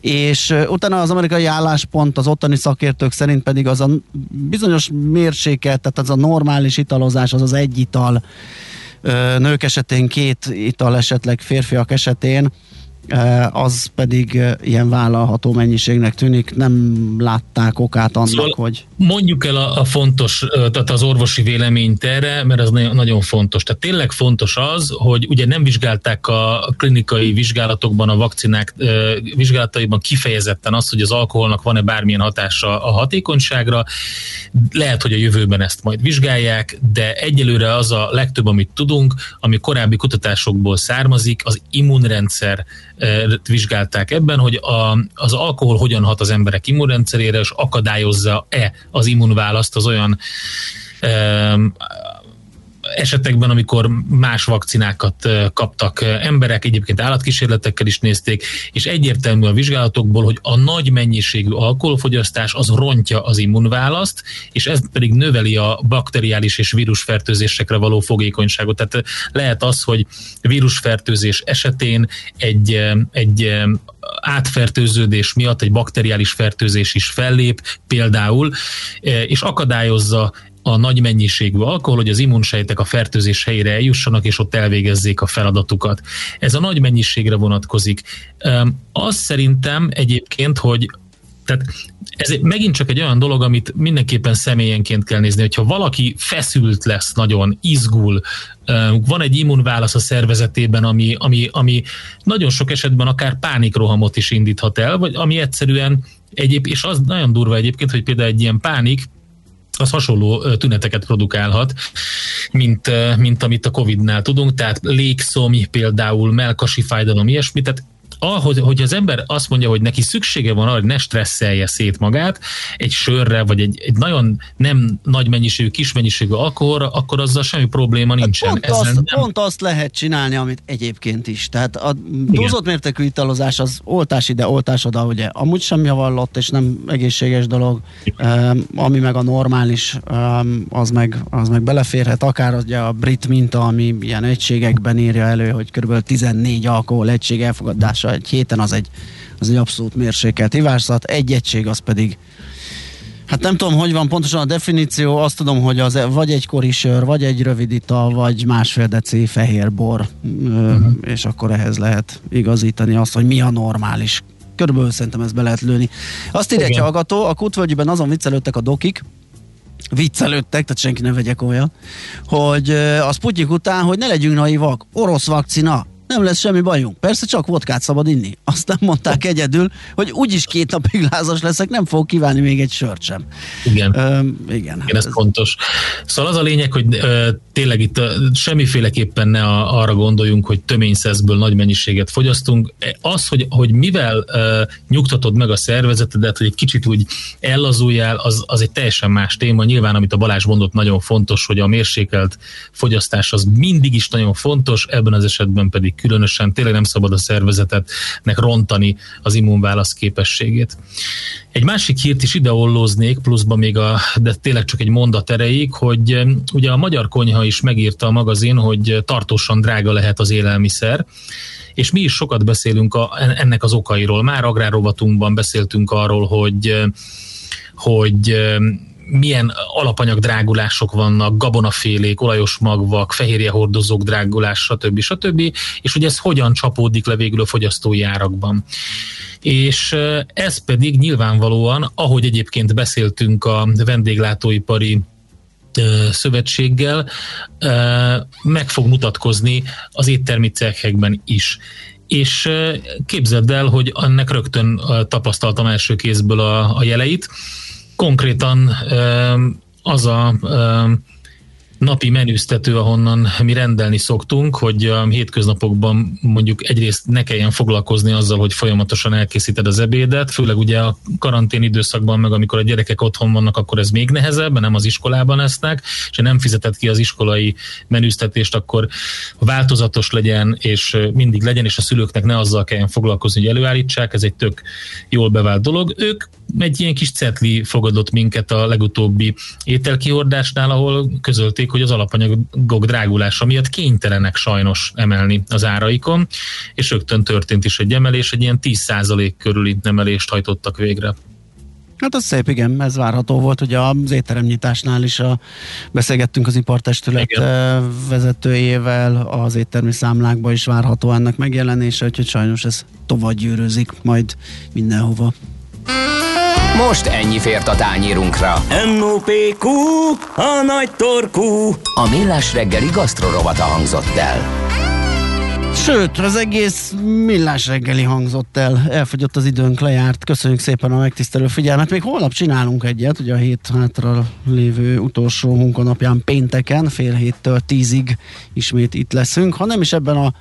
Speaker 7: És utána az amerikai álláspont az ottani szakértők szerint pedig az a bizonyos mérsékelt, tehát az a normális italozás, az az egy ital, nők esetén két ital esetleg férfiak esetén, az pedig ilyen vállalható mennyiségnek tűnik, nem látták okát annak, szóval hogy...
Speaker 8: Mondjuk el a, a fontos, tehát az orvosi véleményt erre, mert ez nagyon fontos. Tehát tényleg fontos az, hogy ugye nem vizsgálták a klinikai vizsgálatokban, a vakcinák vizsgálataiban kifejezetten azt, hogy az alkoholnak van-e bármilyen hatása a hatékonyságra. Lehet, hogy a jövőben ezt majd vizsgálják, de egyelőre az a legtöbb, amit tudunk, ami korábbi kutatásokból származik, az immunrendszer vizsgálták ebben, hogy a, az alkohol hogyan hat az emberek immunrendszerére, és akadályozza-e az immunválaszt az olyan esetekben, amikor más vakcinákat kaptak emberek, egyébként állatkísérletekkel is nézték, és egyértelmű a vizsgálatokból, hogy a nagy mennyiségű alkoholfogyasztás az rontja az immunválaszt, és ez pedig növeli a bakteriális és vírusfertőzésekre való fogékonyságot. Tehát lehet az, hogy vírusfertőzés esetén egy, egy átfertőződés miatt egy bakteriális fertőzés is fellép például, és akadályozza a nagy mennyiségű alkohol, hogy az immunsejtek a fertőzés helyére eljussanak, és ott elvégezzék a feladatukat. Ez a nagy mennyiségre vonatkozik. Az szerintem egyébként, hogy tehát ez megint csak egy olyan dolog, amit mindenképpen személyenként kell nézni, hogyha valaki feszült lesz nagyon, izgul, van egy immunválasz a szervezetében, ami, ami, ami nagyon sok esetben akár pánikrohamot is indíthat el, vagy ami egyszerűen egyéb, és az nagyon durva egyébként, hogy például egy ilyen pánik az hasonló tüneteket produkálhat, mint, mint amit a Covid-nál tudunk, tehát légszomj például, melkasi fájdalom, ilyesmi, tehát ahogy, hogy az ember azt mondja, hogy neki szüksége van arra, hogy ne stresszelje szét magát egy sörre, vagy egy, egy nagyon nem nagy mennyiségű, kis mennyiségű alkoholra, akkor azzal semmi probléma nincsen.
Speaker 7: Pont
Speaker 8: Ezen
Speaker 7: azt,
Speaker 8: nem,
Speaker 7: pont azt lehet csinálni, amit egyébként is. Tehát a túlzott mértékű italozás az oltás ide, oltás oda, ugye amúgy sem javallott, és nem egészséges dolog, um, ami meg a normális, um, az, meg, az meg beleférhet, akár ugye a brit minta, ami ilyen egységekben írja elő, hogy kb. 14 alkohol egység elfogadása egy héten, az egy, az egy abszolút mérsékelt ivászat, egy egység az pedig Hát nem tudom, hogy van pontosan a definíció, azt tudom, hogy az vagy egy korisör, vagy egy rövid ital, vagy másfél deci fehér bor, uh-huh. és akkor ehhez lehet igazítani azt, hogy mi a normális. Körülbelül szerintem ezt be lehet lőni. Azt írja egy hallgató, a kutvölgyben azon viccelődtek a dokik, viccelődtek, tehát senki ne vegye komolyan, hogy ö, a Sputnik után, hogy ne legyünk naivak, orosz vakcina, nem lesz semmi bajunk. Persze csak vodkát szabad inni. Aztán mondták egyedül, hogy úgyis két napig lázas leszek, nem fog kívánni még egy sört sem.
Speaker 8: Igen.
Speaker 7: Ö, igen.
Speaker 8: Igen, ez fontos. Szóval az a lényeg, hogy ö, tényleg itt ö, semmiféleképpen ne a, arra gondoljunk, hogy töményszeszből nagy mennyiséget fogyasztunk. Az, hogy, hogy mivel ö, nyugtatod meg a szervezetedet, hogy egy kicsit úgy ellazuljál, az, az egy teljesen más téma. Nyilván, amit a Balázs mondott, nagyon fontos, hogy a mérsékelt fogyasztás az mindig is nagyon fontos, ebben az esetben pedig különösen tényleg nem szabad a szervezetetnek rontani az immunválasz képességét. Egy másik hírt is ide ollóznék, pluszban még a, de tényleg csak egy mondat erejéig, hogy ugye a Magyar Konyha is megírta a magazin, hogy tartósan drága lehet az élelmiszer, és mi is sokat beszélünk a, ennek az okairól. Már agrárrovatunkban beszéltünk arról, hogy hogy milyen alapanyag drágulások vannak, gabonafélék, olajos magvak, fehérjehordozók drágulás, stb. stb. És hogy ez hogyan csapódik le végül a fogyasztói árakban. És ez pedig nyilvánvalóan, ahogy egyébként beszéltünk a vendéglátóipari szövetséggel, meg fog mutatkozni az éttermi cechekben is. És képzeld el, hogy ennek rögtön tapasztaltam első kézből a, a jeleit. Konkrétan az a napi menüztető, ahonnan mi rendelni szoktunk, hogy a hétköznapokban mondjuk egyrészt ne kelljen foglalkozni azzal, hogy folyamatosan elkészíted az ebédet, főleg ugye a karantén időszakban, meg amikor a gyerekek otthon vannak, akkor ez még nehezebb, nem az iskolában esznek, és ha nem fizeted ki az iskolai menüztetést, akkor változatos legyen, és mindig legyen, és a szülőknek ne azzal kelljen foglalkozni, hogy előállítsák, ez egy tök jól bevált dolog. Ők egy ilyen kis cetli fogadott minket a legutóbbi ételkihordásnál, ahol közölték, hogy az alapanyagok drágulása miatt kénytelenek sajnos emelni az áraikon, és rögtön történt is egy emelés, egy ilyen 10% körüli emelést hajtottak végre.
Speaker 7: Hát az szép, igen, ez várható volt. Ugye az étteremnyitásnál is a, beszélgettünk az ipartestület igen. vezetőjével, az éttermi számlákban is várható ennek megjelenése, úgyhogy sajnos ez tovább gyűrűzik majd mindenhova.
Speaker 2: Most ennyi fért a tányírunkra.
Speaker 11: M.O.P.Q. A nagy torkú.
Speaker 2: A Millás reggeli gasztrorovata hangzott el.
Speaker 7: Sőt, az egész millás reggeli hangzott el. Elfogyott az időnk, lejárt. Köszönjük szépen a megtisztelő figyelmet. Még holnap csinálunk egyet, ugye a hét hátra lévő utolsó munkanapján pénteken, fél héttől tízig ismét itt leszünk. Ha nem is ebben a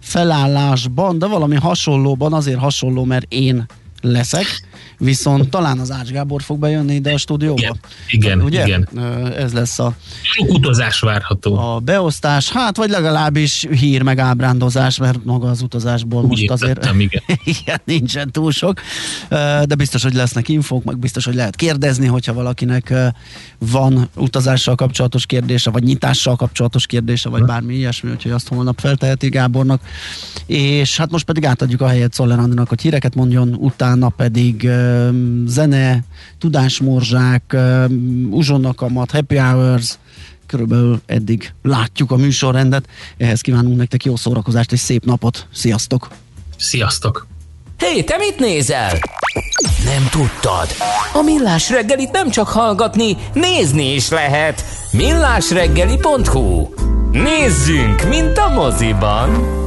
Speaker 7: felállásban, de valami hasonlóban, azért hasonló, mert én leszek, viszont talán az Ács Gábor fog bejönni ide a stúdióba.
Speaker 8: Igen, igen,
Speaker 7: Ugye?
Speaker 8: igen.
Speaker 7: Ez lesz a
Speaker 8: Sok utazás várható.
Speaker 7: a beosztás, hát vagy legalábbis hír meg ábrándozás, mert maga az utazásból
Speaker 8: Úgy
Speaker 7: most azért
Speaker 8: értettem, igen.
Speaker 7: igen, nincsen túl sok, de biztos, hogy lesznek infók, meg biztos, hogy lehet kérdezni, hogyha valakinek van utazással kapcsolatos kérdése, vagy nyitással kapcsolatos kérdése, vagy bármi ilyesmi, úgyhogy azt holnap felteheti Gábornak. És hát most pedig átadjuk a helyet Szoller Andrinak, hogy híreket mondjon, utána pedig ö, zene, tudásmorzsák, ö, uzsonnakamat, happy hours, körülbelül eddig látjuk a műsorrendet. Ehhez kívánunk nektek jó szórakozást és szép napot. Sziasztok!
Speaker 8: Sziasztok!
Speaker 2: Hé, te mit nézel? Nem tudtad? A Millás reggelit nem csak hallgatni, nézni is lehet. millásreggeli.hu Nézzünk, mint a moziban!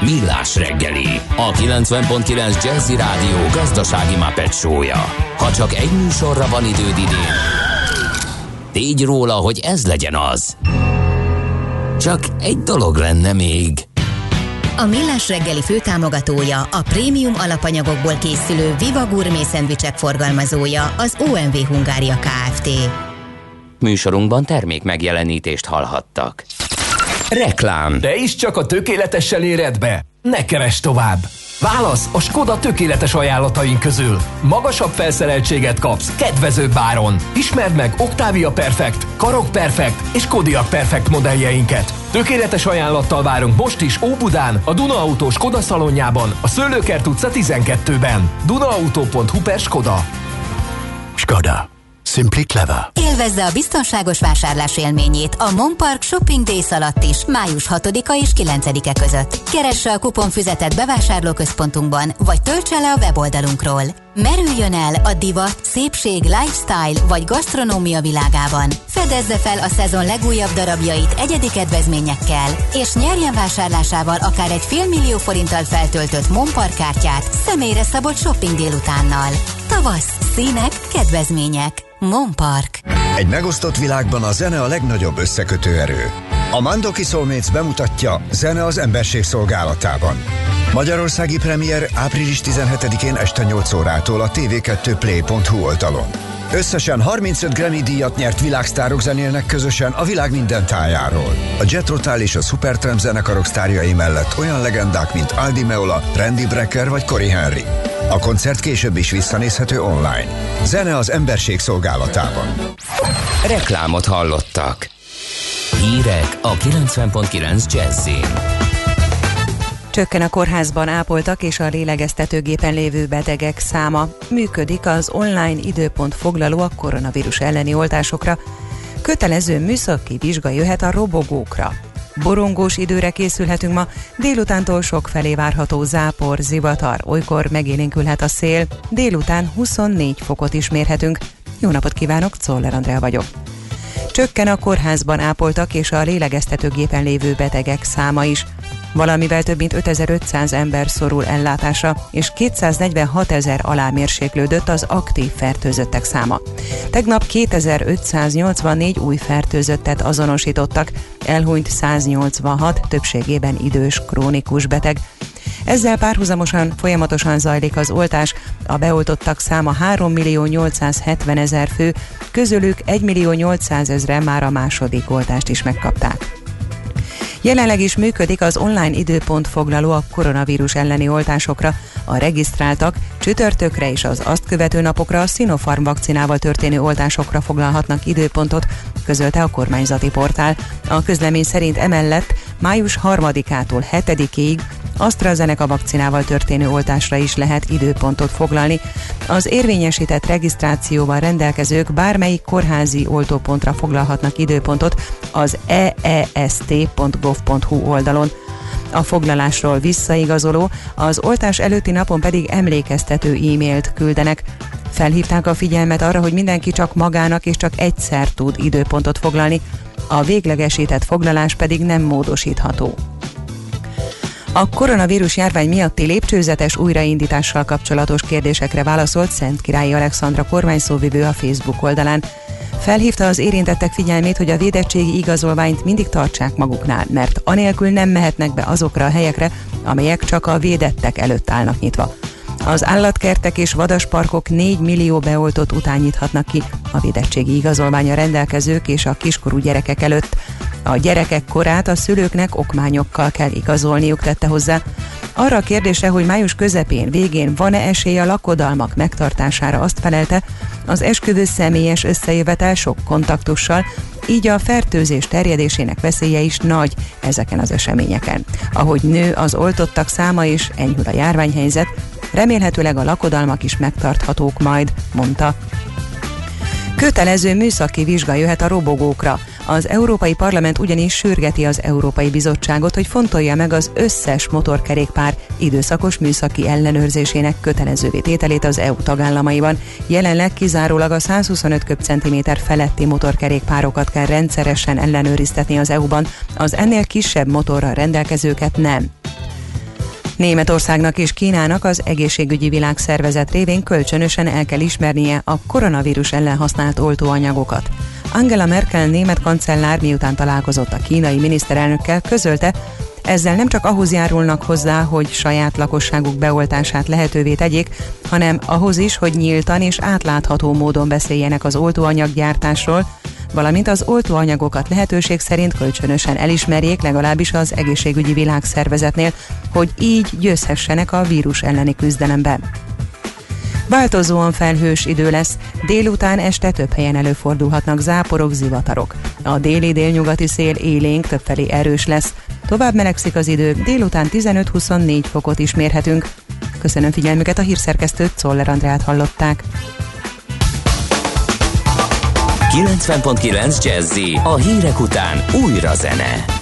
Speaker 2: Millás reggeli, a 90.9 Jazzy Rádió gazdasági mapetsója. Ha csak egy műsorra van időd idén, tégy róla, hogy ez legyen az. Csak egy dolog lenne még.
Speaker 6: A Millás reggeli főtámogatója, a prémium alapanyagokból készülő Viva Gourmet szendvicsek forgalmazója, az OMV Hungária Kft.
Speaker 2: Műsorunkban termék megjelenítést hallhattak. Reklám.
Speaker 13: De is csak a tökéletessel éred be? Ne keres tovább! Válasz a Skoda tökéletes ajánlataink közül. Magasabb felszereltséget kapsz, kedvezőbb áron. Ismerd meg Octavia Perfect, Karok Perfect és Kodiaq Perfect modelljeinket. Tökéletes ajánlattal várunk most is Óbudán, a Duna Autó Skoda szalonjában, a Szőlőkert utca 12-ben. Dunaauto.hu per Skoda.
Speaker 14: Skoda. Simply clever.
Speaker 6: Élvezze a biztonságos vásárlás élményét a Monpark Shopping Days alatt is, május 6-a és 9-e között. Keresse a kuponfüzetet bevásárlóközpontunkban, vagy töltse le a weboldalunkról. Merüljön el a divat, szépség, lifestyle vagy gasztronómia világában. Fedezze fel a szezon legújabb darabjait egyedi kedvezményekkel, és nyerjen vásárlásával akár egy félmillió forinttal feltöltött Monpark kártyát személyre szabott shopping délutánnal. Tavasz, színek, kedvezmények. Monpark.
Speaker 14: Egy megosztott világban a zene a legnagyobb összekötő erő. A Mandoki Soulmates bemutatja Zene az emberség szolgálatában. Magyarországi premier április 17-én este 8 órától a tv2play.hu oldalon. Összesen 35 Grammy díjat nyert világsztárok zenélnek közösen a világ minden tájáról. A Jet Rotal és a Supertramp zenekarok sztárjai mellett olyan legendák, mint Aldi Meola, Randy Brecker vagy Cory Henry. A koncert később is visszanézhető online. Zene az emberség szolgálatában.
Speaker 2: Reklámot hallottak. Hírek a 90.9 Jazzin.
Speaker 3: Csökken a kórházban ápoltak és a lélegeztetőgépen lévő betegek száma. Működik az online időpont foglaló a koronavírus elleni oltásokra. Kötelező műszaki vizsga jöhet a robogókra. Borongós időre készülhetünk ma, délutántól sok felé várható zápor, zivatar, olykor megélénkülhet a szél, délután 24 fokot is mérhetünk. Jó napot kívánok, Czoller Andrea vagyok. Csökken a kórházban ápoltak és a lélegeztetőgépen lévő betegek száma is. Valamivel több mint 5500 ember szorul ellátásra, és 246 ezer alá mérséklődött az aktív fertőzöttek száma. Tegnap 2584 új fertőzöttet azonosítottak, elhunyt 186, többségében idős krónikus beteg. Ezzel párhuzamosan folyamatosan zajlik az oltás, a beoltottak száma 3 millió 870 ezer fő, közülük 1 millió 800 ezre már a második oltást is megkapták. Jelenleg is működik az online időpont foglaló a koronavírus elleni oltásokra. A regisztráltak csütörtökre és az azt követő napokra a Sinopharm vakcinával történő oltásokra foglalhatnak időpontot, közölte a kormányzati portál. A közlemény szerint emellett május 3-ától 7-ig AstraZeneca vakcinával történő oltásra is lehet időpontot foglalni. Az érvényesített regisztrációval rendelkezők bármelyik kórházi oltópontra foglalhatnak időpontot az eest.gov.hu oldalon. A foglalásról visszaigazoló, az oltás előtti napon pedig emlékeztető e-mailt küldenek. Felhívták a figyelmet arra, hogy mindenki csak magának és csak egyszer tud időpontot foglalni, a véglegesített foglalás pedig nem módosítható. A koronavírus járvány miatti lépcsőzetes újraindítással kapcsolatos kérdésekre válaszolt Szent Királyi Alexandra kormányszóvivő a Facebook oldalán. Felhívta az érintettek figyelmét, hogy a védettségi igazolványt mindig tartsák maguknál, mert anélkül nem mehetnek be azokra a helyekre, amelyek csak a védettek előtt állnak nyitva. Az állatkertek és vadasparkok 4 millió beoltott után nyithatnak ki a védettségi igazolványa rendelkezők és a kiskorú gyerekek előtt. A gyerekek korát a szülőknek okmányokkal kell igazolniuk, tette hozzá. Arra a kérdésre, hogy május közepén, végén van-e esély a lakodalmak megtartására azt felelte, az esküvő személyes összejövetel sok kontaktussal, így a fertőzés terjedésének veszélye is nagy ezeken az eseményeken. Ahogy nő az oltottak száma és enyhül a járványhelyzet, remélhetőleg a lakodalmak is megtarthatók majd, mondta. Kötelező műszaki vizsga jöhet a robogókra. Az Európai Parlament ugyanis sürgeti az Európai Bizottságot, hogy fontolja meg az összes motorkerékpár időszakos műszaki ellenőrzésének kötelezővé tételét az EU tagállamaiban. Jelenleg kizárólag a 125 köbcentiméter feletti motorkerékpárokat kell rendszeresen ellenőriztetni az EU-ban, az ennél kisebb motorral rendelkezőket nem. Németországnak és Kínának az egészségügyi világszervezet révén kölcsönösen el kell ismernie a koronavírus ellen használt oltóanyagokat. Angela Merkel német kancellár miután találkozott a kínai miniszterelnökkel közölte, ezzel nem csak ahhoz járulnak hozzá, hogy saját lakosságuk beoltását lehetővé tegyék, hanem ahhoz is, hogy nyíltan és átlátható módon beszéljenek az oltóanyaggyártásról, valamint az oltóanyagokat lehetőség szerint kölcsönösen elismerjék legalábbis az egészségügyi világszervezetnél, hogy így győzhessenek a vírus elleni küzdelemben. Változóan felhős idő lesz, délután este több helyen előfordulhatnak záporok, zivatarok. A déli délnyugati szél élénk többfelé erős lesz. Tovább melegszik az idő, délután 15-24 fokot is mérhetünk. Köszönöm figyelmüket, a hírszerkesztőt Czoller Andrát hallották.
Speaker 2: 90.9 Jazzy a hírek után újra zene.